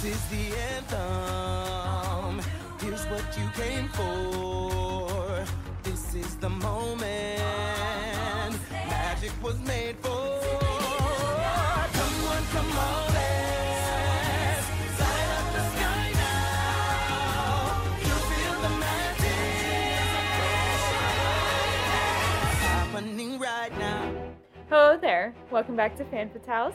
This is the anthem. Here's what you came for. This is the moment. Magic was made for. Come on, come on. Hello there. Welcome back to Fan Fatales.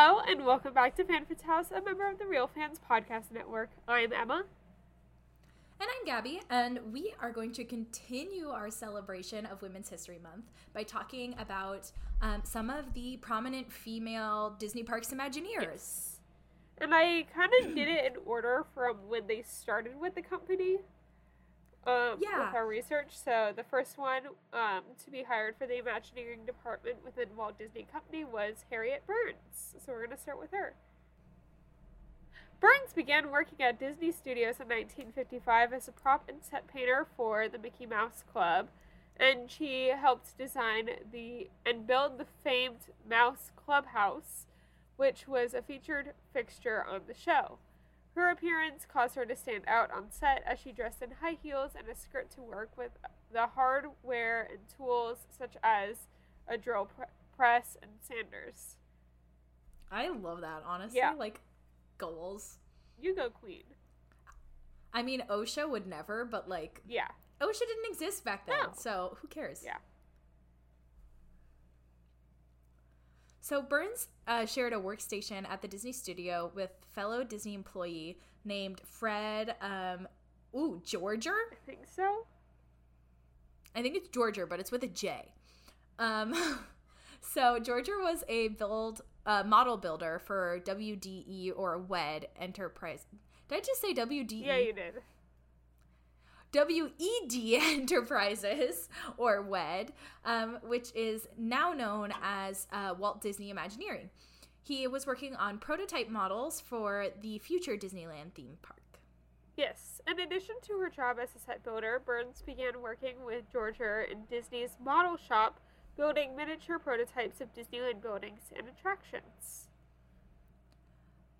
Hello and welcome back to Fan Fatales, a member of the Real Fans Podcast Network. I am Emma. And I'm Gabby, and we are going to continue our celebration of Women's History Month by talking about um, some of the prominent female Disney Parks Imagineers. And I kind of did it in order from when they started with the company. Um, Yeah. With our research. So the first one um, to be hired for the Imagineering department within Walt Disney Company was Harriet Burns. So we're going to start with her. Burns began working at Disney Studios in 1955 as a prop and set painter for the Mickey Mouse Club, and she helped design the and build the famed Mouse Clubhouse, which was a featured fixture on the show. Her appearance caused her to stand out on set as she dressed in high heels and a skirt to work with the hardware and tools such as a drill pre- press and sanders. I love that, honestly. Yeah. Like, goals. You go, Queen. I mean, OSHA would never, but like, Yeah. OSHA didn't exist back then, No. so who cares? Yeah. So Burns uh, shared a workstation at the Disney studio with fellow Disney employee named Fred. Um, ooh, Joerger. I think so. I think it's Joerger, but it's with a J. Um, so Joerger was a build uh, model builder for WDE or WED Enterprise. Did I just say WDE? Yeah, you did. WED Enterprises, or WED, um, which is now known as uh, Walt Disney Imagineering. He was working on prototype models for the future Disneyland theme park. Yes. In addition to her job as a set builder, Burns began working with Joerger in Disney's model shop, building miniature prototypes of Disneyland buildings and attractions.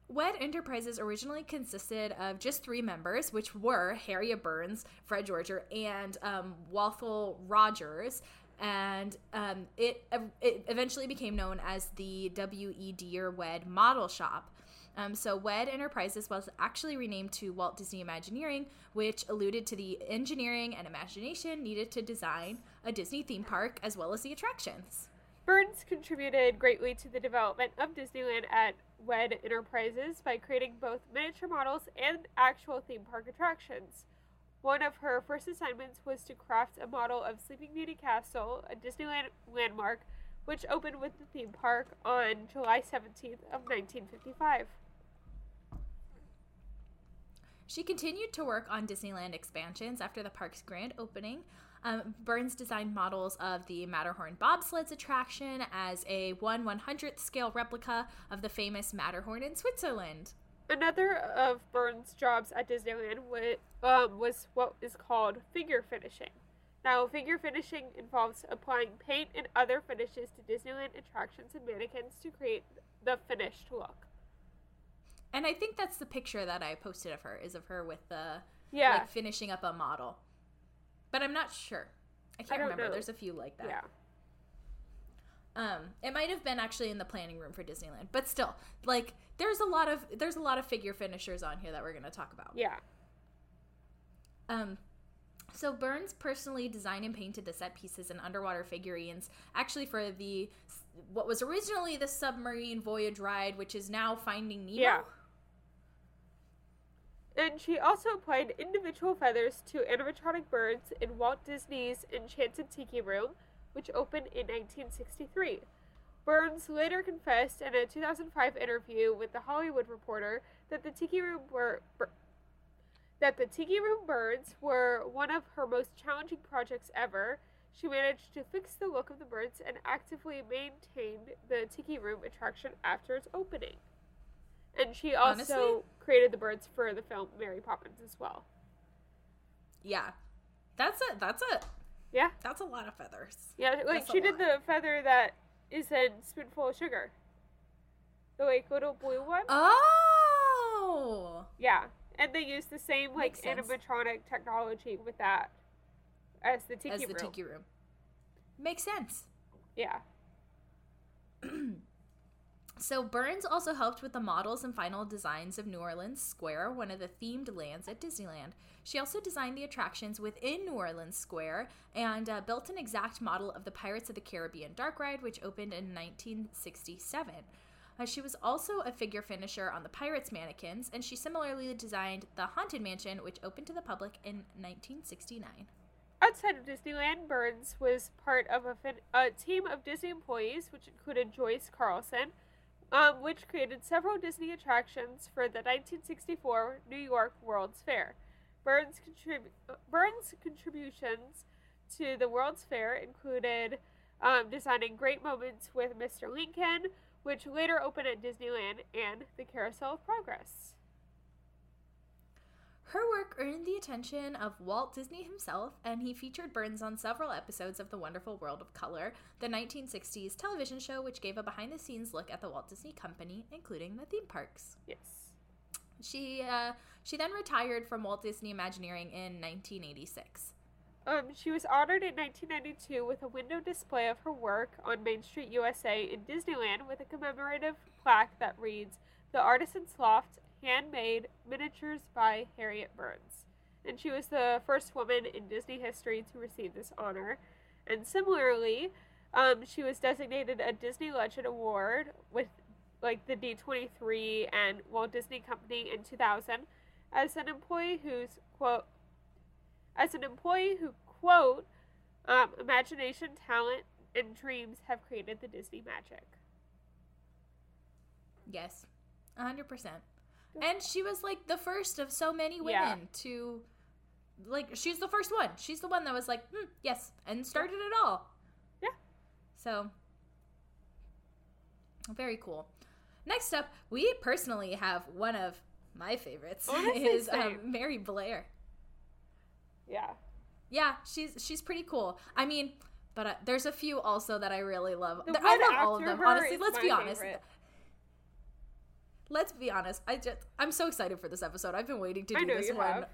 WED Enterprises originally consisted of just three members, which were Harriet Burns, Fred Joerger, and um, Wathel Rogers. And um, it, it eventually became known as the WED or WED Model Shop. Um, so WED Enterprises was actually renamed to Walt Disney Imagineering, which alluded to the engineering and imagination needed to design a Disney theme park as well as the attractions. Burns contributed greatly to the development of Disneyland at WED Enterprises by creating both miniature models and actual theme park attractions. One of her first assignments was to craft a model of Sleeping Beauty Castle, a Disneyland landmark, which opened with the theme park on July 17th of 1955. She continued to work on Disneyland expansions after the park's grand opening. Um, Burns designed models of the Matterhorn bobsleds attraction as a 1 100th scale replica of the famous Matterhorn in Switzerland. Another of Burns' jobs at Disneyland wa- um, was what is called figure finishing. Now, figure finishing involves applying paint and other finishes to Disneyland attractions and mannequins to create the finished look. And I think that's the picture that I posted of her is of her with the Yeah. like finishing up a model. But I'm not sure. I can't don't remember. know. There's a few like that. Yeah. Um, it might have been actually in the planning room for Disneyland, but still, like there's a lot of there's a lot of figure finishers on here that we're going to talk about. Yeah. Um, so Burns personally designed and painted the set pieces and underwater figurines, actually for the what was originally the submarine voyage ride, which is now Finding Nemo. Yeah. And she also applied individual feathers to animatronic birds in Walt Disney's Enchanted Tiki Room, which opened in 1963. Burns later confessed in a 2005 interview with The Hollywood Reporter that the Tiki Room were. that the Tiki Room birds were one of her most challenging projects ever. She managed to fix the look of the birds and actively maintained the Tiki Room attraction after its opening. And she also Honestly? created the birds for the film Mary Poppins as well. Yeah. That's it. that's it. Yeah, that's a lot of feathers. yeah. Like That's she did the feather that is in Spoonful of Sugar. The like little blue one. Oh. Yeah, and they use the same like animatronic technology with that as the tiki As the room. tiki room. Makes sense. Yeah, So Burns also helped with the models and final designs of New Orleans Square, one of the themed lands at Disneyland. She also designed the attractions within New Orleans Square and uh, built an exact model of the Pirates of the Caribbean dark ride, which opened in 1967. Uh, she was also a figure finisher on the Pirates mannequins, and she similarly designed the Haunted Mansion, which opened to the public in 1969. outside of Disneyland, Burns was part of a, fin- a team of Disney employees, which included Joyce Carlson, um, which created several Disney attractions for the 1964 New York World's Fair. Burns, Burns' contributions to the World's Fair included um, designing Great Moments with Mr. Lincoln, which later opened at Disneyland, and the Carousel of Progress. Her work earned the attention of Walt Disney himself, and he featured Burns on several episodes of The Wonderful World of Color, the 1960s television show which gave a behind the scenes look at the Walt Disney Company, including the theme parks. Yes. She uh, she then retired from Walt Disney Imagineering in 1986. Um, she was honored in 1992 with a window display of her work on Main Street, USA, in Disneyland, with a commemorative plaque that reads, "The Artisan's Loft, handmade miniatures by Harriet Burns." And she was the first woman in Disney history to receive this honor. And similarly, um, she was designated a Disney Legend Award with like the D23 and Walt Disney Company in 2000 as an employee whose quote as an employee who quote um, imagination talent and dreams have created the disney magic Yes, 100%. And she was like the first of so many women Yeah. to like she's the first one. She's the one that was like, hmm, yes, and started it all. Yeah. So very cool. Next up, we personally have one of my favorites Honestly, is um. Mary Blair. yeah Yeah, she's she's pretty cool. I mean, but uh, there's a few also that I really love. The I love all of them. Honestly, let's be honest. favorite. Let's be honest. I just I'm so excited for this episode. I've been waiting to do this one. have.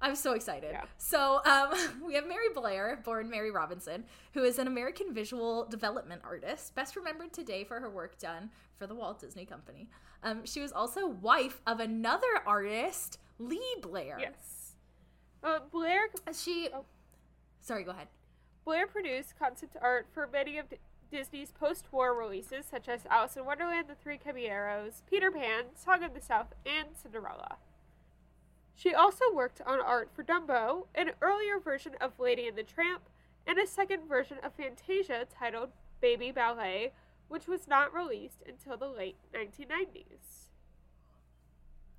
I'm so excited. Yeah. So, um, we have Mary Blair, born Mary Robinson, who is an American visual development artist, best remembered today for her work done for the Walt Disney Company. Um, she was also wife of another artist, Lee Blair. yes um, blair She. Oh. Sorry, go ahead. blair produced concept art for many of Disney's post-war releases such as alice in wonderland the three caballeros peter pan song of the south and cinderella she also worked on art for dumbo an earlier version of lady and the tramp and a second version of fantasia titled baby ballet which was not released until the late 1990s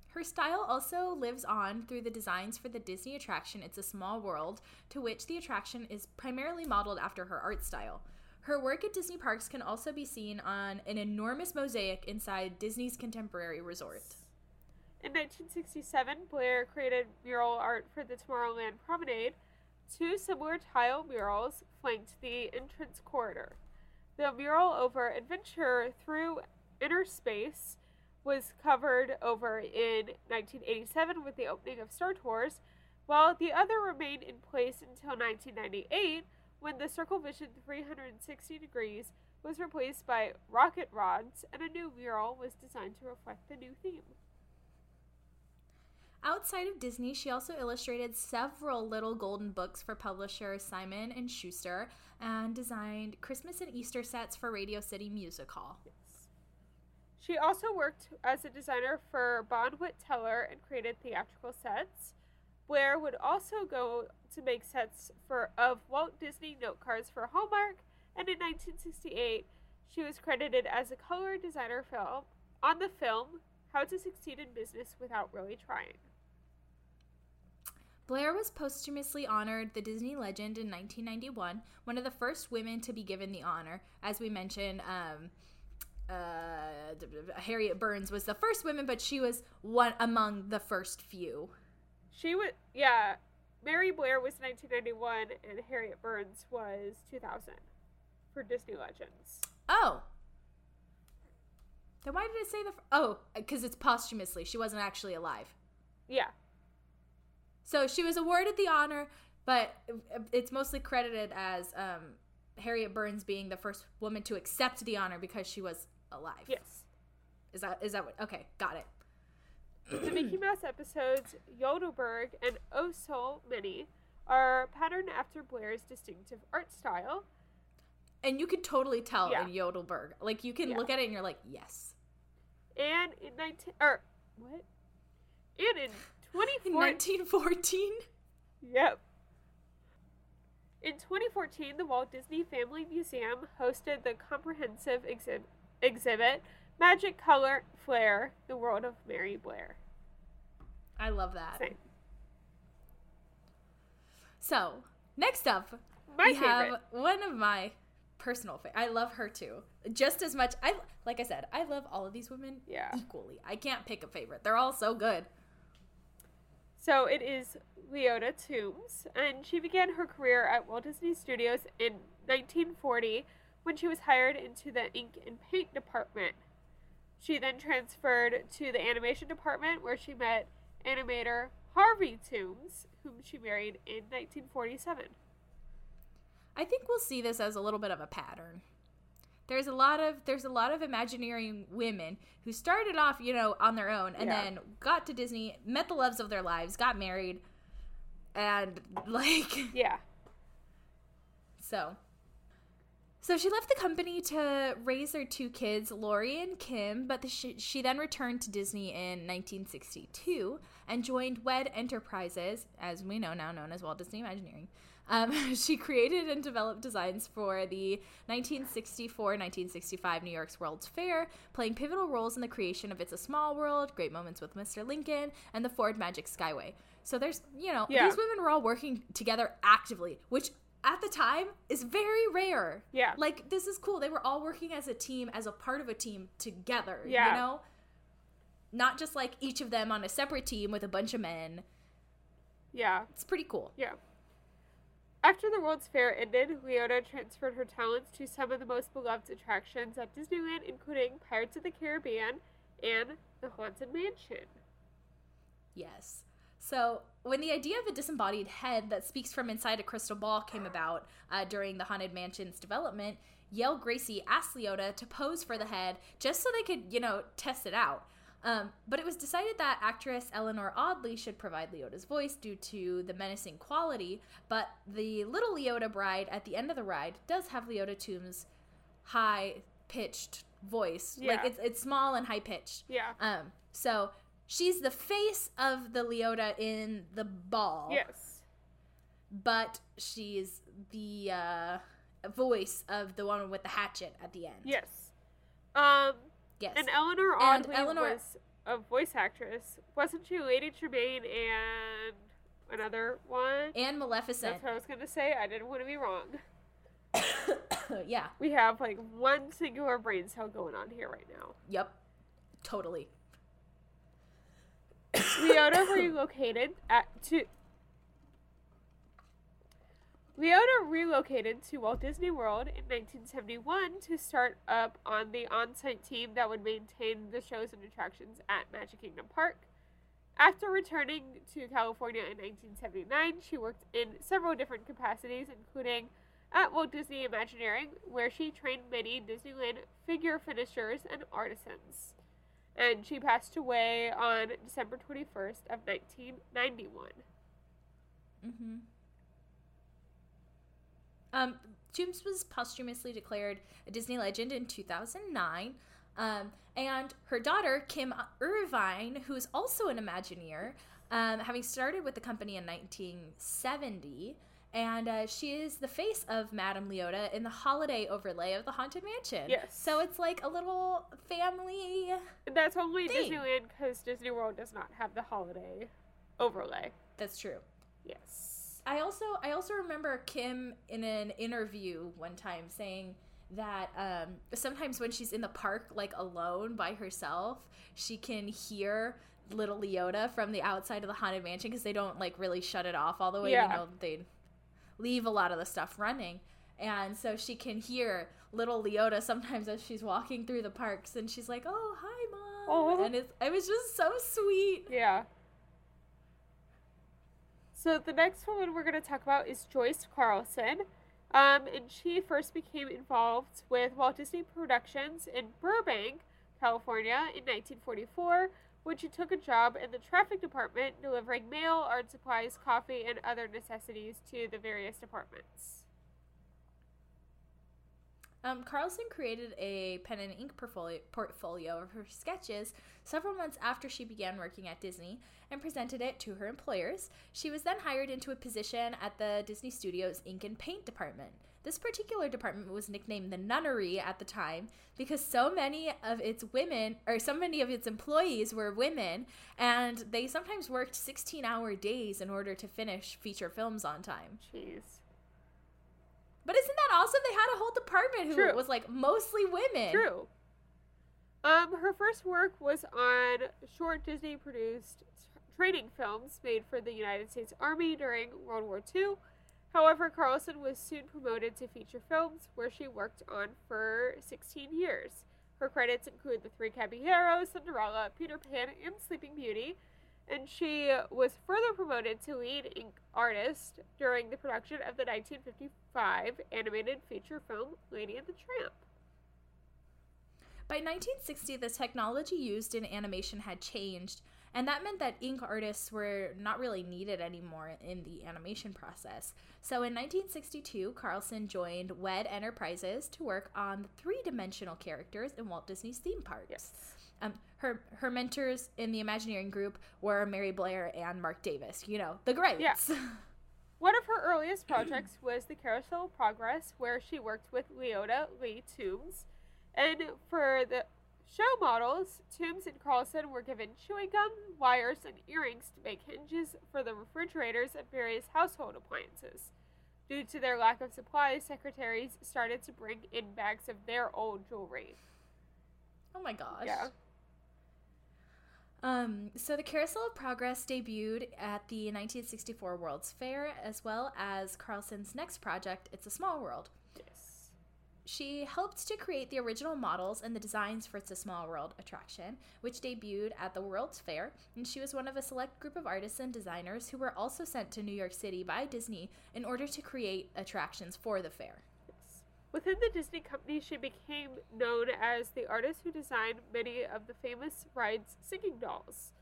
Her style also lives on through the designs for the Disney attraction It's a Small World, to which the attraction is primarily modeled after her art style. Her work at Disney parks can also be seen on an enormous mosaic inside Disney's contemporary resort. In 1967, Blair created mural art for the Tomorrowland Promenade. Two similar tile murals flanked the entrance corridor. The mural over Adventure Through Inner Space was covered over in 1987 with the opening of Star Tours, while the other remained in place until 1998 when the Circle Vision 360 degrees was replaced by rocket rods and a new mural was designed to reflect the new theme. Outside of Disney, she also illustrated several little golden books for publisher Simon and Schuster and designed Christmas and Easter sets for Radio City Music Hall. She also worked as a designer for Bonwit Teller and created theatrical sets. Blair would also go to make sets for of Walt Disney note cards for Hallmark, and in 1968, She was credited as a color designer film on the film How to Succeed in Business Without Really Trying. Blair was posthumously honored the Disney legend in 1991, one of the first women to be given the honor. As we mentioned, um, uh, Harriet Burns was the first woman, but she was one among the first few. She was, yeah, Mary Blair was 1991 and Harriet Burns was 2000 for Disney Legends. Oh. Then why did it say the? F- oh, because it's posthumously. She wasn't actually alive. Yeah, So she was awarded the honor, but it's mostly credited as um, Harriet Burns being the first woman to accept the honor because she was alive. yes. Is that is that what? Okay, got it. The Mickey Mouse episodes Yodelberg and Oh So Many are patterned after Blair's distinctive art style. And you could totally tell Yeah. in Yodelberg. Like you can Yeah. look at it and you're like, yes. And in 19 or what? And in In 2014, 1914. yep. In 2014, the Walt Disney Family Museum hosted the comprehensive exhib- exhibit Magic Color Flair: The World of Mary Blair. I love that. Same. So next up, My we favorite. have one of my personal fa- I love her too. Just as much. I like I said, I love all of these women Yeah. equally. I can't pick a favorite. They're all so good. So it is Leota Toombs, and she began her career at Walt Disney Studios in 1940 when she was hired into the ink and paint department. She then transferred to the animation department where she met animator Harvey Toombs, whom she married in 1947. I think we'll see this as a little bit of a pattern. There's a lot of there's a lot of imaginary women who started off, you know, on their own and Yeah. then got to Disney, met the loves of their lives, got married, and like Yeah. so. So she left the company to raise their two kids, Lori and Kim, but the sh- she then returned to Disney in 1962 and joined WED Enterprises, as we know now known as Walt Disney Imagineering. Um, she created and developed designs for the 1964-1965 New York's World's Fair, playing pivotal roles in the creation of It's a Small World, Great Moments with Mr. Lincoln, and the Ford Magic Skyway. So there's, you know, Yeah. these women were all working together actively, which at the time is very rare. Yeah. Like this is cool. They were all working as a team, as a part of a team together. Yeah. You know? Not just like each of them on a separate team with a bunch of men. Yeah. It's pretty cool. Yeah. After the World's Fair ended, Leota transferred her talents to some of the most beloved attractions at Disneyland, including Pirates of the Caribbean and the Haunted Mansion. Yes. So, when the idea of a disembodied head that speaks from inside a crystal ball came about uh, during the Haunted Mansion's development, Yale Gracey asked Leota to pose for the head just so they could, you know, test it out. Um, but it was decided that actress Eleanor Audley should provide Leota's voice due to the menacing quality. But the little Leota bride at the end of the ride does have Leota Toombs' high pitched voice. Like Yeah. it's it's small and high pitched. Yeah. Um, so she's the face of the Leota in the ball. Yes. But she's the uh, voice of the one with the hatchet at the end. Yes. Um, Yes. and Eleanor And Audley Eleanor- was a voice actress. Wasn't she Lady Tremaine and another one? and Maleficent. That's what I was going to say. I didn't want to be wrong. yeah. We have like one singular brain cell going on here right now. Yep. Totally. Leota relocated at to Leota relocated to Walt Disney World in 1971 to start up on the on-site team that would maintain the shows and attractions at Magic Kingdom Park. After returning to California in 1979, she worked in several different capacities, including at Walt Disney Imagineering, where she trained many Disneyland figure finishers and artisans and she passed away on December 21st of 1991. Mm-hmm. Um, Toombs was posthumously declared a Disney legend in 2009. Um, and her daughter, Kim Irvine, who is also an Imagineer, um, having started with the company in 1970, And uh, she is the face of Madame Leota in the holiday overlay of the Haunted Mansion. Yes. So it's like a little family. That's only Thing. Disneyland because Disney World does not have the holiday overlay. That's true. Yes. I also I also remember Kim in an interview one time saying that um, sometimes when she's in the park like alone by herself, she can hear little Leota from the outside of the haunted mansion because they don't like really shut it off all the way. Yeah. You know, they leave a lot of the stuff running. And so she can hear little Leota sometimes as she's walking through the parks, and she's like, "Oh, hi, mom," Aw. and it's it was just so sweet. Yeah. So the next woman we're going to talk about is Joyce Carlson. Um, and she first became involved with Walt Disney Productions in Burbank, California in 1944 when she took a job in the traffic department delivering mail, art supplies, coffee, and other necessities to the various departments. Um, Carlson created a pen and ink portfolio, portfolio of her sketches several months after she began working at Disney and presented it to her employers. She was then hired into a position at the Disney Studios ink and paint department. This particular department was nicknamed the nunnery at the time because so many of its women, or so many of its employees were women, and they sometimes worked 16 hour days in order to finish feature films on time. Jeez. But isn't that awesome? They had a whole department who True. was like mostly women. True. Um, her first work was on short Disney produced training films made for the United States Army during World War II. However, Carlson was soon promoted to feature films where she worked on for 16 years. Her credits include The Three Caballeros, Cinderella, Peter Pan, and Sleeping Beauty, and she was further promoted to lead artist during the production of the 1955 animated feature film Lady and the Tramp. By 1960, the technology used in animation had changed, and that meant that ink artists were not really needed anymore in the animation process. So in 1962, Carlson joined WED Enterprises to work on three dimensional characters in Walt Disney's theme parks. Yes. Um, her her mentors in the Imagineering group were Mary Blair and Marc Davis. You know, the greats. Yeah. One of her earliest projects was the Carousel of Progress, where she worked with Leota Lee Toombs. And for the show models, Toombs and Carlson were given chewing gum, wires, and earrings to make hinges for the refrigerators and various household appliances. Due to their lack of supplies, secretaries started to bring in bags of their old jewelry. oh my gosh. Yeah. Um, so the Carousel of Progress debuted at the 1964 World's Fair, as well as Carlson's next project, It's a Small World. She helped to create the original models and the designs for It's a Small World attraction, which debuted at the World's Fair, and she was one of a select group of artists and designers who were also sent to New York City by Disney in order to create attractions for the fair. Within the Disney company, she became known as the artist who designed many of the famous ride's singing dolls.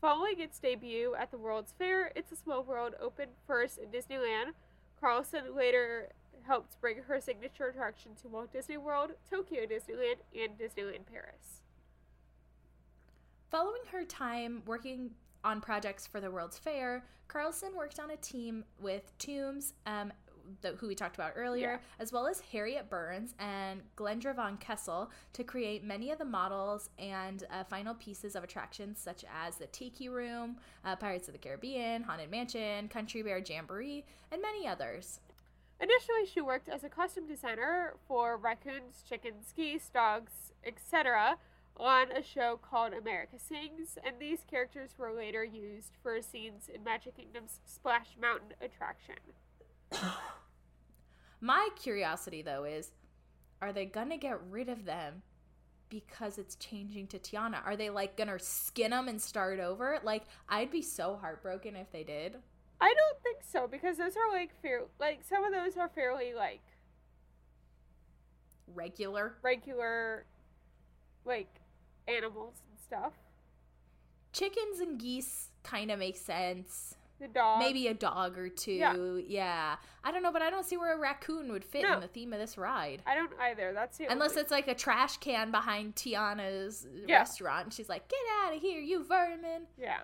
Following its debut at the World's Fair, It's a Small World opened first in Disneyland. Carlson later helped bring her signature attraction to Walt Disney World, Tokyo Disneyland, and Disneyland Paris. Following her time working on projects for the World's Fair, Carlson worked on a team with Toombs, um, the, who we talked about earlier, as well as Harriet Burns and Glendra von Kessel to create many of the models and uh, final pieces of attractions such as the Tiki Room, uh, Pirates of the Caribbean, Haunted Mansion, Country Bear Jamboree, and many others. Initially, she worked as a costume designer for raccoons, chickens, geese, dogs, etc., on a show called America Sings, and these characters were later used for scenes in Magic Kingdom's Splash Mountain attraction. My curiosity, though, is are they gonna get rid of them because it's changing to Tiana? Are they like gonna skin them and start over? Like, I'd be so heartbroken if they did. I don't think so because those are like fair, like some of those are fairly like Regular. regular, like animals and stuff. Chickens and geese kind of make sense. The dog, Maybe a dog or two. Yeah. Yeah. I don't know, but I don't see where a raccoon would fit No. in the theme of this ride. I don't either. That's the Unless it's like a trash can behind Tiana's Yeah. restaurant. And she's like, get out of here, you vermin. yeah.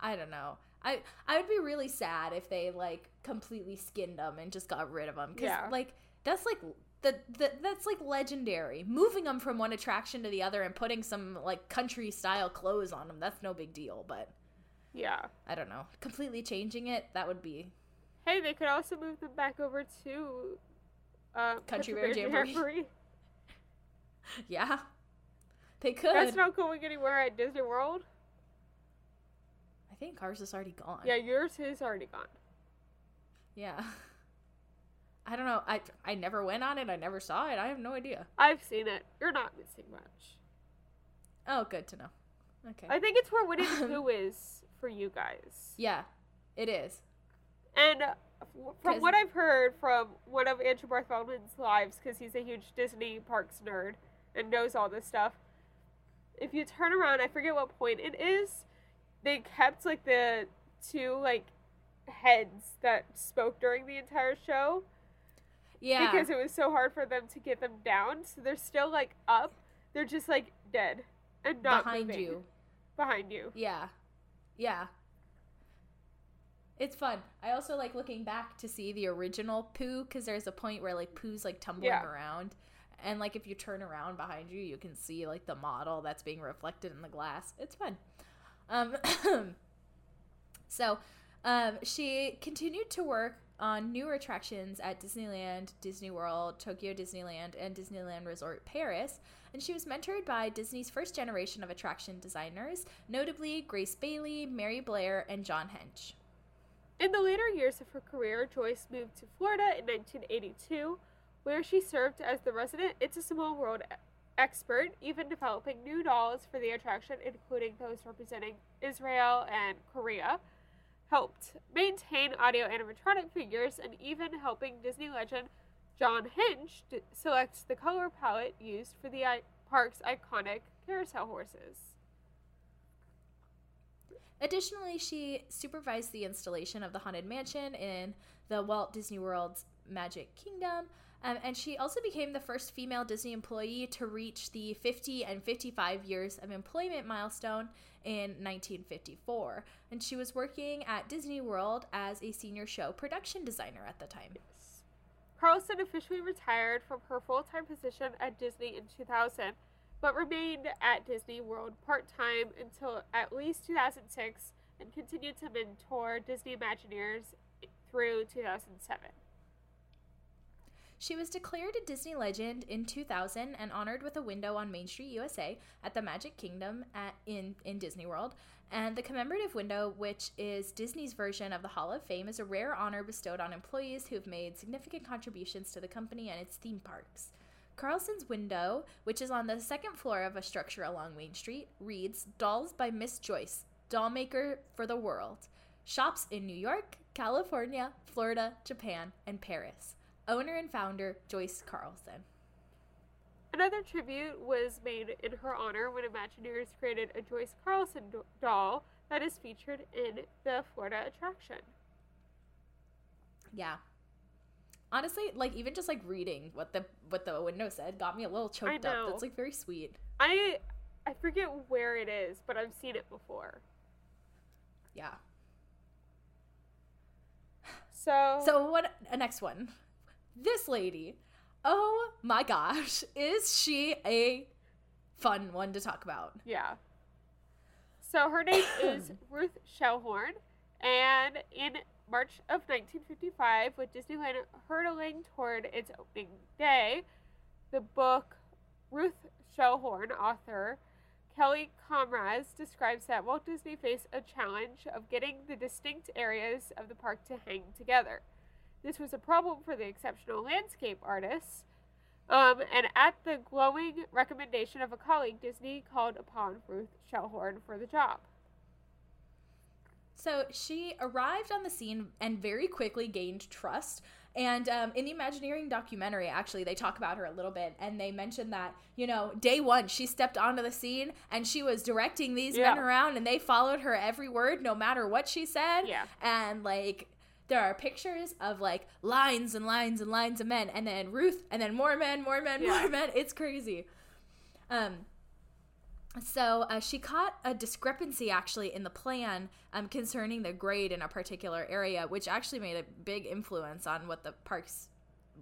I don't know. I I would be really sad if they like completely skinned them and just got rid of them because Yeah. like that's like the, the that's like legendary. Moving them from one attraction to the other and putting some like country style clothes on them that's no big deal. But Yeah. I don't know, completely changing it that would be Hey, they could also move them back over to uh, Country Bear Jamboree. yeah. They could. That's not going anywhere at Disney World. I think ours is already gone. Yeah, yours is already gone. Yeah. I don't know. I I never went on it. I never saw it. I have no idea. I've seen it. You're not missing much. Oh, good to know. Okay. I think it's where Winnie the Pooh is for you guys. yeah, it is. And uh, from what I've heard from one of Andrew Bartholomews' lives, because he's a huge Disney parks nerd and knows all this stuff, if you turn around, I forget what point it is, they kept like the two like heads that spoke during the entire show Yeah. because it was so hard for them to get them down. So they're still like up, they're just like dead and not behind moving. you. Behind you. Yeah. Yeah. It's fun. I also like looking back to see the original Pooh because there's a point where like Pooh's like tumbling Yeah. around. And like if you turn around behind you, you can see like the model that's being reflected in the glass. It's fun. Um, so um, she continued to work on newer attractions at Disneyland, Disney World, Tokyo Disneyland, and Disneyland Resort Paris. And she was mentored by Disney's first generation of attraction designers, notably Grace Bailey, Mary Blair, and John Hench. In the later years of her career, Joyce moved to Florida in 1982, where she served as the resident It's a Small World expert, even developing new dolls for the attraction, including those representing Israel and Korea, helped maintain audio animatronic figures, and even helping Disney legend John Hench d- select the color palette used for the I- park's iconic carousel horses. Additionally, she supervised the installation of the Haunted Mansion in the Walt Disney World's Magic Kingdom, um, and she also became the first female Disney employee to reach the 50 and 55 years of employment milestone in 1954. And she was working at Disney World as a senior show production designer at the time. Yes. Carlson officially retired from her full time position at Disney in 2000, but remained at Disney World part time until at least 2006 and continued to mentor Disney Imagineers through 2007. She was declared a Disney legend in 2000 and honored with a window on Main Street, USA, at the Magic Kingdom at, in, in Disney World. And the commemorative window, which is Disney's version of the Hall of Fame, is a rare honor bestowed on employees who have made significant contributions to the company and its theme parks. Carlson's window, which is on the second floor of a structure along Main Street, reads Dolls by Miss Joyce, doll maker for the world. Shops in New York, California, Florida, Japan, and Paris. Owner and founder Joyce Carlson. Another tribute was made in her honor when Imagineers created a Joyce Carlson doll that is featured in the Florida attraction. Yeah. Honestly, like even just like reading what the what the window said got me a little choked up. That's like very sweet. I I forget where it is, but I've seen it before. Yeah. So So what a next one. This lady. Oh my gosh, is she a fun one to talk about? Yeah. So her name is Ruth Shellhorn, and in March of 1955, with Disneyland hurtling toward its opening day, the book Ruth Shellhorn, author Kelly Comras, describes that Walt Disney faced a challenge of getting the distinct areas of the park to hang together. This was a problem for the exceptional landscape artists. Um, and at the glowing recommendation of a colleague, Disney called upon Ruth Shellhorn for the job. So she arrived on the scene and very quickly gained trust. And um, in the Imagineering documentary, actually, they talk about her a little bit, and they mention that you know, day one she stepped onto the scene and she was directing these men around, and they followed her every word, no matter what she said. Yeah. And like, there are pictures of like lines and lines and lines of men, and then Ruth, and then more men, more men, Yeah. more men. It's crazy. Um, So uh, she caught a discrepancy actually in the plan um, concerning the grade in a particular area, which actually made a big influence on what the park's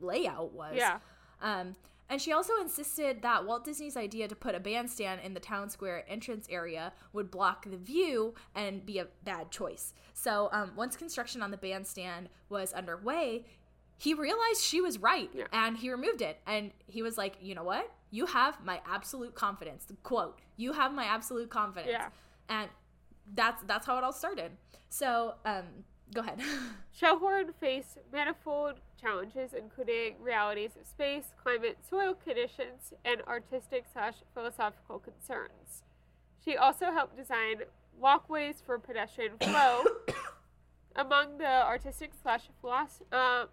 layout was. Yeah. Um, and she also insisted that Walt Disney's idea to put a bandstand in the town square entrance area would block the view and be a bad choice. So um, once construction on the bandstand was underway, he realized she was right Yeah. and he removed it. And he was like, you know what? You have my absolute confidence. Quote, you have my absolute confidence. Yeah. And that's that's how it all started. So, um, go ahead. Shellhorn faced manifold challenges, including realities of space, climate, soil conditions, and artistic slash philosophical concerns. She also helped design walkways for pedestrian flow. Among the artistic slash philosoph- uh,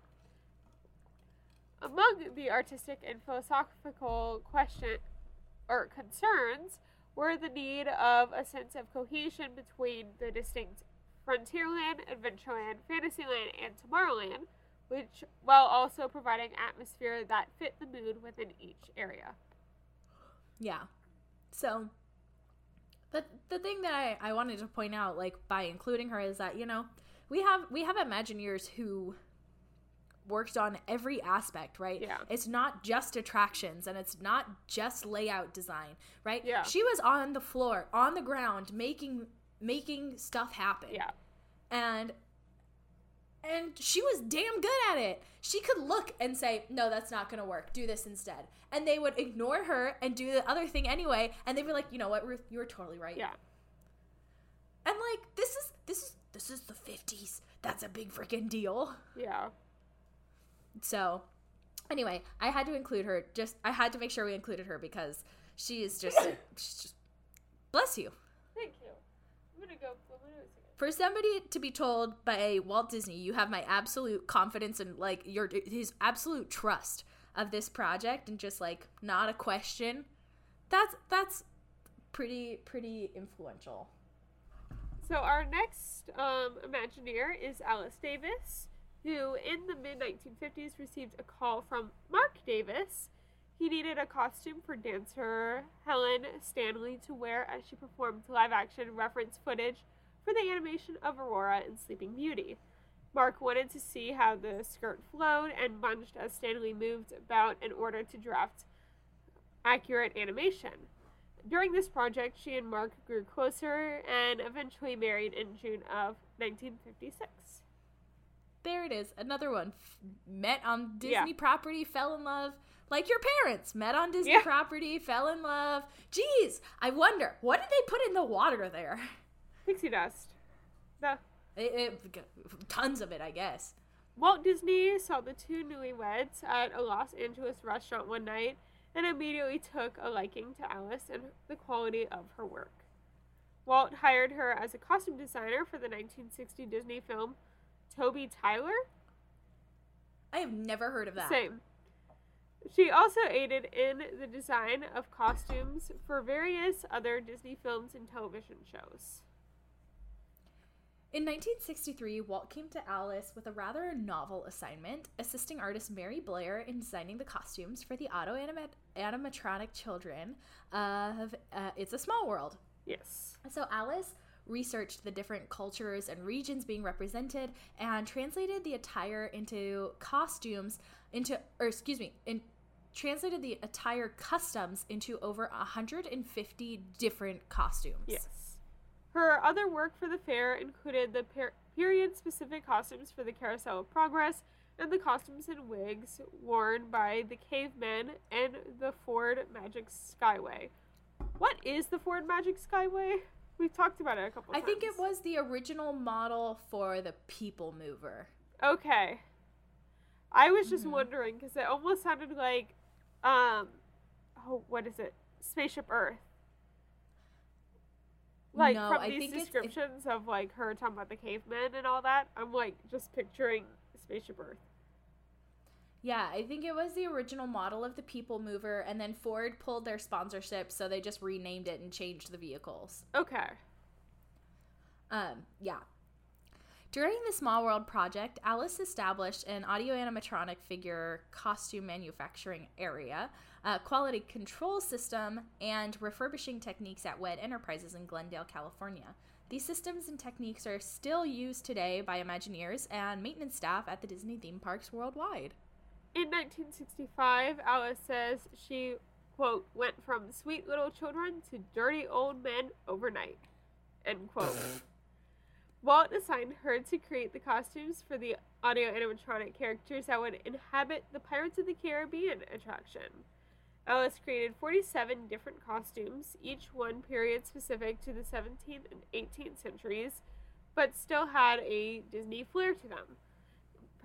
among the artistic and philosophical question or concerns were the need of a sense of cohesion between the distinct Frontierland, Adventureland, Fantasyland, and Tomorrowland, which while also providing atmosphere that fit the mood within each area. Yeah. So the the thing that I, I wanted to point out, like by including her, is that, you know, we have we have Imagineers who worked on every aspect, right? Yeah. It's not just attractions and it's not just layout design, right? Yeah. She was on the floor, on the ground, making making stuff happen. Yeah. And and she was damn good at it. She could look and say, "No, that's not going to work. Do this instead." And they would ignore her and do the other thing anyway, and they'd be like, "You know what, Ruth? You were totally right." Yeah. And like, this is this is this is the 50s. That's a big freaking deal. Yeah. So, anyway, I had to include her. Just I had to make sure we included her because she is just she's just bless you. Thank you. I'm gonna go my nose again. For somebody to be told by Walt Disney, you have my absolute confidence and like your his absolute trust of this project and just like not a question. That's that's pretty pretty influential. So our next um, Imagineer is Alice Davis, who in the mid 1950s received a call from Marc Davis. He needed a costume for dancer Helen Stanley to wear as she performed live action reference footage for the animation of Aurora in Sleeping Beauty. Marc wanted to see how the skirt flowed and bunched as Stanley moved about in order to draft accurate animation. During this project, she and Marc grew closer and eventually married in June of 1956. There it is, another one. F- met on Disney Yeah. property, fell in love. Like your parents met on Disney Yeah. property, fell in love. Geez, I wonder what did they put in the water there? Pixie dust. The It, it, tons of it, I guess. Walt Disney saw the two newlyweds at a Los Angeles restaurant one night and immediately took a liking to Alice and the quality of her work. Walt hired her as a costume designer for the 1960 Disney film Toby Tyler. I have never heard of that. Same. She also aided in the design of costumes for various other Disney films and television shows. In 1963, Walt came to Alice with a rather novel assignment, assisting artist Mary Blair in designing the costumes for the audio animatronic children of uh, It's a Small World. Yes. So Alice researched the different cultures and regions being represented and translated the attire into costumes into or excuse me, in translated the attire customs into over 150 different costumes. Yes. Her other work for the fair included the per- period specific costumes for the Carousel of Progress and the costumes and wigs worn by the cavemen and the Ford Magic Skyway. What is the Ford Magic Skyway? We've talked about it a couple I times. I think it was the original model for the people mover. Okay. I was Mm-hmm. just wondering because it almost sounded like, um, oh, what is it? Spaceship Earth. Like No, from I these it's- it- descriptions of like her talking about the cavemen and all that, I'm like just picturing Spaceship Earth. Yeah, I think it was the original model of the people mover and then Ford pulled their sponsorship so they just renamed it and changed the vehicles. Okay. Um, yeah. During the Small World project, Alice established an audio animatronic figure costume manufacturing area, a quality control system, and refurbishing techniques at WED Enterprises in Glendale, California. These systems and techniques are still used today by Imagineers and maintenance staff at the Disney theme parks worldwide. In 1965, Alice says she, quote, went from sweet little children to dirty old men overnight, end quote. Walt assigned her to create the costumes for the audio animatronic characters that would inhabit the Pirates of the Caribbean attraction. Alice created 47 different costumes, each one period specific to the 17th and 18th centuries, but still had a Disney flair to them.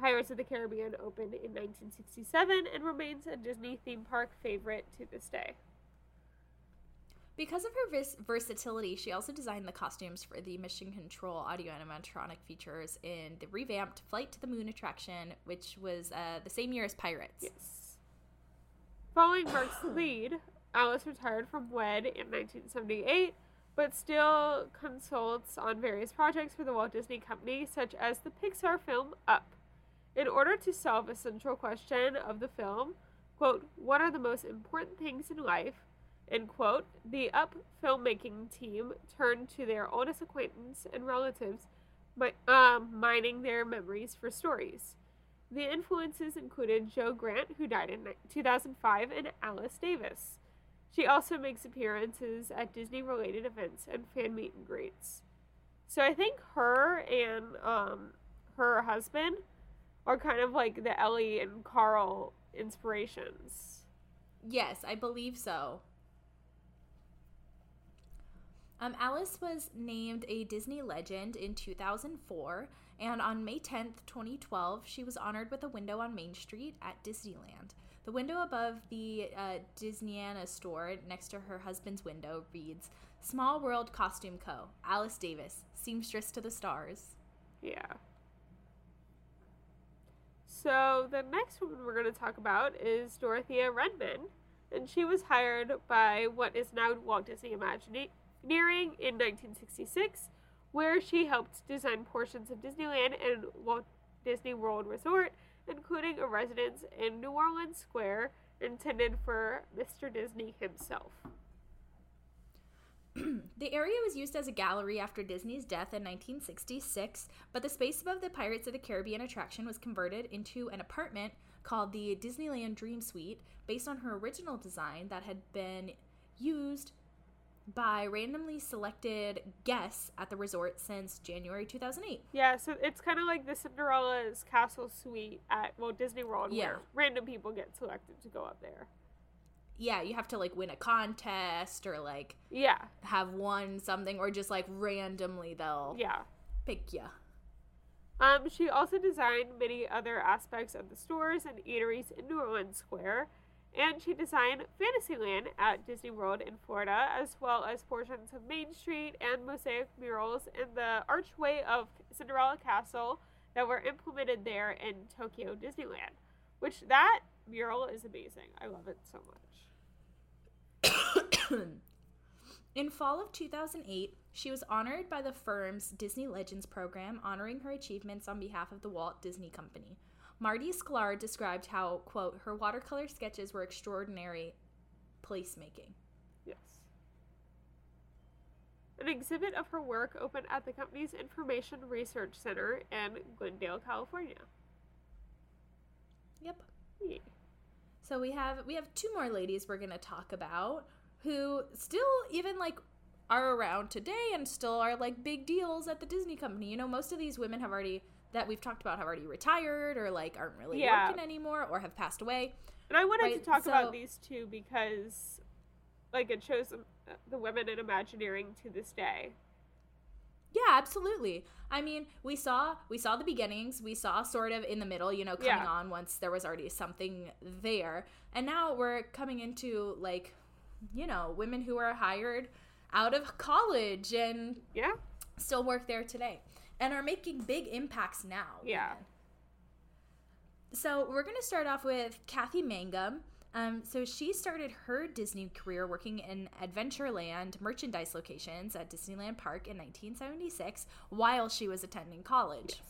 Pirates of the Caribbean opened in 1967 and remains a Disney theme park favorite to this day. Because of her versatility, she also designed the costumes for the Mission Control audio animatronic features in the revamped Flight to the Moon attraction, which was uh, the same year as Pirates. Yes. Following Marc's lead, Alice retired from WED in 1978, but still consults on various projects for the Walt Disney Company, such as the Pixar film Up. In order to solve a central question of the film, quote, what are the most important things in life, end quote, the Up filmmaking team turned to their oldest acquaintance and relatives, um, mining their memories for stories. The influences included Joe Grant, who died in 2005, and Alice Davis. She also makes appearances at Disney related events and fan meet and greets. So I think her and um, her husband are kind of like the Ellie and Carl inspirations. Yes, I believe so. Um, Alice was named a Disney legend in 2004, and on May 10th, 2012, she was honored with a window on Main Street at Disneyland. The window above the uh, Disneyana store next to her husband's window reads Small World Costume Co. Alice Davis, seamstress to the stars. Yeah. So the next woman we're going to talk about is Dorothea Redmond, and she was hired by what is now Walt Disney Imagineering in 1966, where she helped design portions of Disneyland and Walt Disney World Resort, including a residence in New Orleans Square intended for Mr. Disney himself. The area was used as a gallery after Disney's death in 1966, but the space above the Pirates of the Caribbean attraction was converted into an apartment called the Disneyland Dream Suite, based on her original design that had been used by randomly selected guests at the resort since January 2008. Yeah, so it's kind of like the Cinderella's castle suite at Walt Disney World, Yeah. where random people get selected to go up there. Yeah, you have to like win a contest or like Yeah, have won something or just like randomly they'll yeah. pick you. Um, she also designed many other aspects of the stores and eateries in New Orleans Square, and she designed Fantasyland at Disney World in Florida, as well as portions of Main Street and mosaic murals in the archway of Cinderella Castle that were implemented there in Tokyo Disneyland. Which that mural is amazing. I love it so much. In fall of 2008, she was honored by the firm's Disney Legends program, honoring her achievements on behalf of the Walt Disney Company. Marty Sklar described how, quote, her watercolor sketches were extraordinary placemaking. Yes. An exhibit of her work opened at the company's Information Research Center in Glendale, California. Yep. Yeah. So we have we have two more ladies we're gonna talk about who still even like are around today and still are like big deals at the Disney company. You know, most of these women have already that we've talked about have already retired or like aren't really Yeah. working anymore or have passed away. And I wanted Right, to talk so- about these two because, like, it shows the women in Imagineering to this day. Yeah, absolutely. I mean, we saw we saw the beginnings. We saw sort of in the middle, you know, coming Yeah. on once there was already something there. And now we're coming into like, you know, women who are hired out of college and Yeah? still work there today and are making big impacts now. Yeah. even. So we're going to start off with Kathy Mangum. Um, so she started her Disney career working in Adventureland merchandise locations at Disneyland Park in 1976 while she was attending college.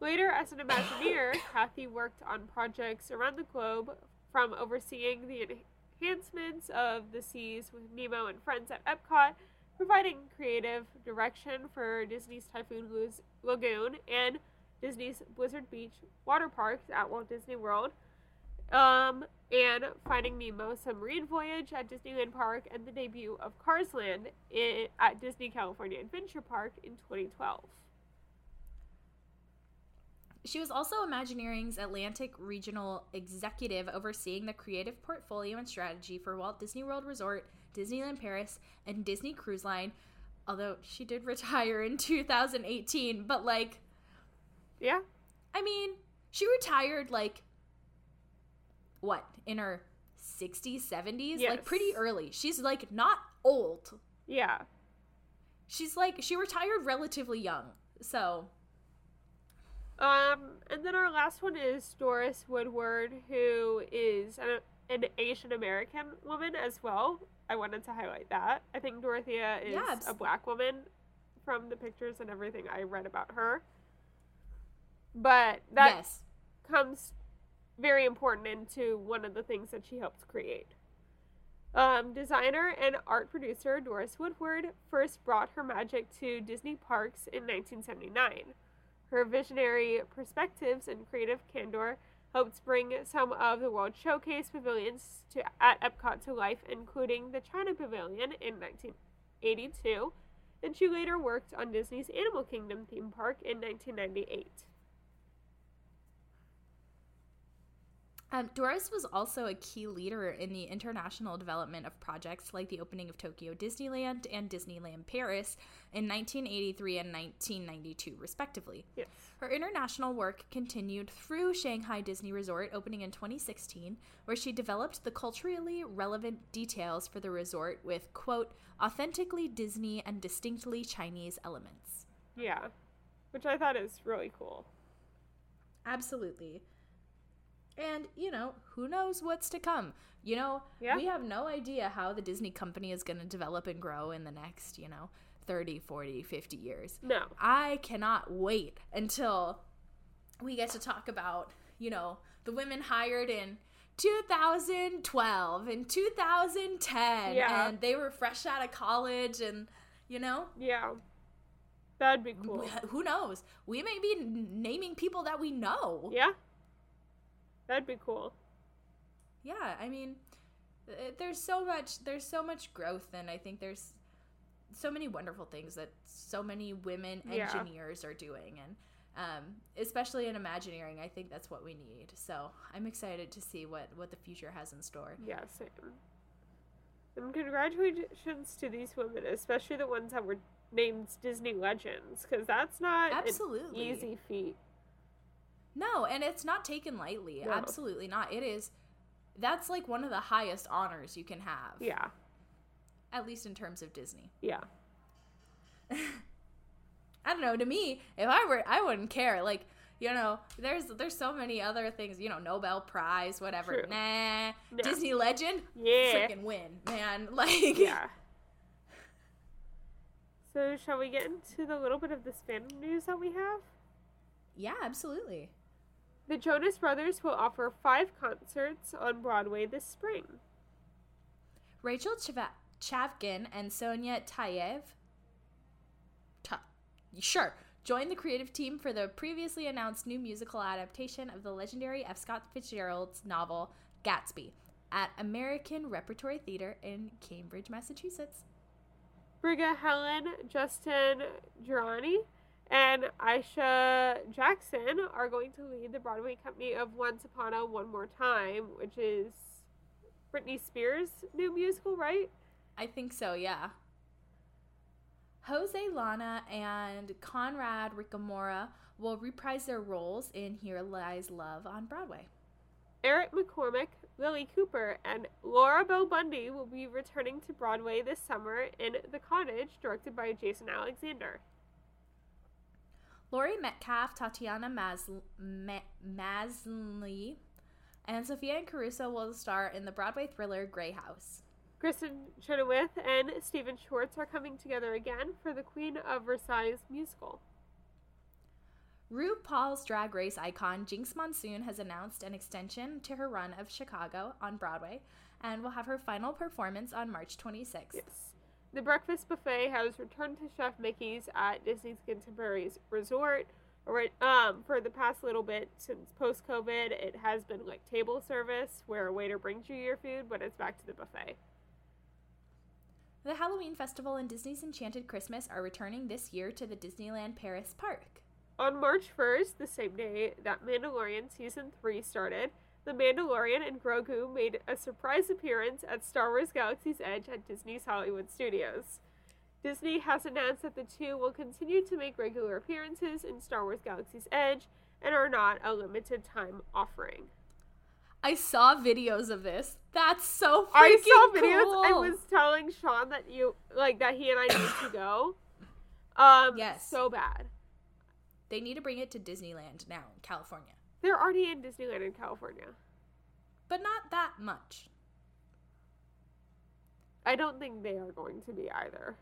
Later, as an Imagineer, Kathy worked on projects around the globe, from overseeing the enhancements of the seas with Nemo and Friends at Epcot, providing creative direction for Disney's Typhoon Lagoon and Disney's Blizzard Beach water parks at Walt Disney World, um, and Finding Nemo Submarine Voyage at Disneyland Park, and the debut of Cars Land in, at Disney California Adventure Park in 2012. She was also Imagineering's Atlantic Regional Executive, overseeing the creative portfolio and strategy for Walt Disney World Resort, Disneyland Paris, and Disney Cruise Line. Although she did retire in 2018, but like, Yeah, I mean, she retired like what in her 60s, 70s, Yes. like pretty early. She's like not old. yeah. She's like she retired relatively young. So Um, and then our last one is Doris Woodward, who is an, an Asian American woman as well. I wanted to highlight that. I think Dorothea is Yeah, a black woman from the pictures and everything I read about her. But that yes, comes very important into one of the things that she helped create. Um, designer and art producer Doris Woodward first brought her magic to Disney parks in 1979. Her visionary perspectives and creative candor helped bring some of the World Showcase pavilions to, at Epcot to life, including the China Pavilion in 1982, and she later worked on Disney's Animal Kingdom theme park in 1998. Um, Doris was also a key leader in the international development of projects like the opening of Tokyo Disneyland and Disneyland Paris in 1983 and 1992, respectively. Yes. Her international work continued through Shanghai Disney Resort, opening in 2016, where she developed the culturally relevant details for the resort with, quote, authentically Disney and distinctly Chinese elements. Yeah, which I thought is really cool. Absolutely. And, you know, who knows what's to come? You know, Yeah. we have no idea how the Disney company is going to develop and grow in the next, you know, 30, 40, 50 years. No. I cannot wait until we get to talk about, you know, the women hired in 2012 and 2010 Yeah. and they were fresh out of college and, you know, Yeah. That'd be cool. who knows? We may be naming people that we know. Yeah. That'd be cool. yeah i mean there's so much there's so much growth and i think there's so many wonderful things that so many women Yeah. engineers are doing and um, especially in imagineering i think that's what we need so i'm excited to see what what the future has in store Yeah, same. And congratulations to these women, especially the ones that were named Disney legends, because that's not Absolutely. an easy feat. No and it's not taken lightly No. absolutely not it is that's like one of the highest honors you can have Yeah. at least in terms of disney Yeah. I don't know. To me, if I were, I wouldn't care. Like, you know, there's there's so many other things. You know, Nobel Prize, whatever. True. Nah, No. Disney legend, Yeah. freaking win, man. Like, Yeah. So, shall we get into the little bit of this fandom news that we have? yeah, absolutely. The Jonas Brothers will offer five concerts on Broadway this spring. Rachel Chava- Chavkin and Sonia Tayev, Ta- sure, joined the creative team for the previously announced new musical adaptation of the legendary F. Scott Fitzgerald's novel Gatsby at American Repertory Theater in Cambridge, Massachusetts. Briga Heelan, Justin Guarini, and Aisha Jackson are going to lead the Broadway company of Once Upon a One More Time, which is Britney Spears' new musical, right? I think so, yeah. Jose Llana and Conrad Ricamora will reprise their roles in Here Lies Love on Broadway. Eric McCormack, Lilli Cooper, and Laura Bell Bundy will be returning to Broadway this summer in The Cottage, directed by Jason Alexander. Laurie Metcalf, Tatiana Mas- Ma- Maslny, And Sophia Anne Caruso will star in the Broadway thriller Grey House. Kristin Chenoweth and Stephen Schwartz are coming together again for the Queen of Versailles musical. RuPaul's drag race icon Jinkx Monsoon has announced an extension to her run of Chicago on Broadway and will have her final performance on March 26th. Yes. The breakfast buffet has returned to Chef Mickey's at Disney's Contemporary Resort. Um, for the past little bit since post COVID, it has been like table service where a waiter brings you your food, but it's back to the buffet. The Halloween Festival and Disney's Enchanted Christmas are returning this year to the Disneyland Paris Park. On March 1st, the same day that Mandalorian Season 3 started, The Mandalorian and Grogu made a surprise appearance at Star Wars Galaxy's Edge at Disney's Hollywood Studios. Disney has announced that the two will continue to make regular appearances in Star Wars Galaxy's Edge and are not a limited time offering. I saw videos of this. That's so freaking I saw videos. I was telling Sean that you like that he and I need to go. Um, Yes. so bad. They need to bring it to Disneyland now in California, They're already in Disneyland in California. but not that much. I don't think they are going to be either.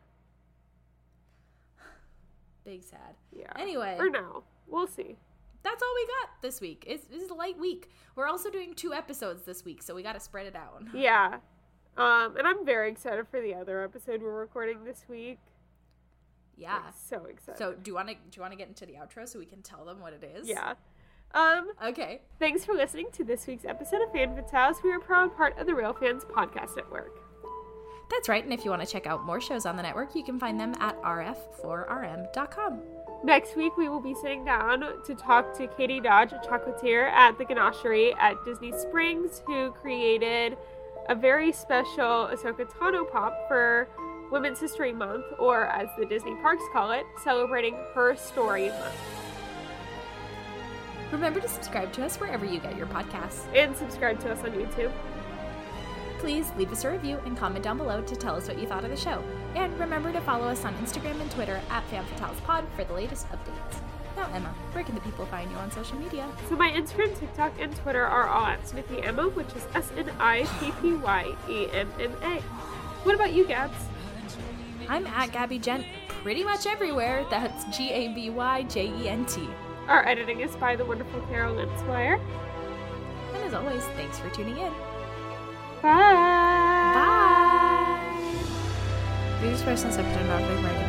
Big sad. Yeah. Anyway. or no, we'll see. That's all we got this week. It's, it's a light week. We're also doing two episodes this week, so we got to spread it out. Yeah. Um, and I'm very excited for the other episode we're recording this week. Yeah. Like, so excited. So do you want to do you want to get into the outro so we can tell them what it is? yeah. Um, Okay. thanks for listening to this week's episode of Fan House. We are a proud part of the Real Fans Podcast Network. That's right. And if you want to check out more shows on the network, you can find them at rf4rm.com. Next week, we will be sitting down to talk to Katie Dodge, a chocolatier at the Ganachery at Disney Springs, who created a very special Ahsoka Tano pop for Women's History Month, or as the Disney parks call it, celebrating her story month. Remember to subscribe to us wherever you get your podcasts. And subscribe to us on YouTube. Please leave us a review and comment down below to tell us what you thought of the show. And remember to follow us on Instagram and Twitter at FanFatalsPod for the latest updates. Now, Emma, where can the people find you on social media? So my Instagram, TikTok, and Twitter are all at Snippy Emma, which is S N I P P Y E M M A. What about you, Gabs? I'm at Gabby Gent pretty much everywhere. That's G A B Y J E N T. Our editing is by the wonderful Carol Linswire. And as always, thanks for tuning in. Bye. Bye. Views, expressions, subject, and not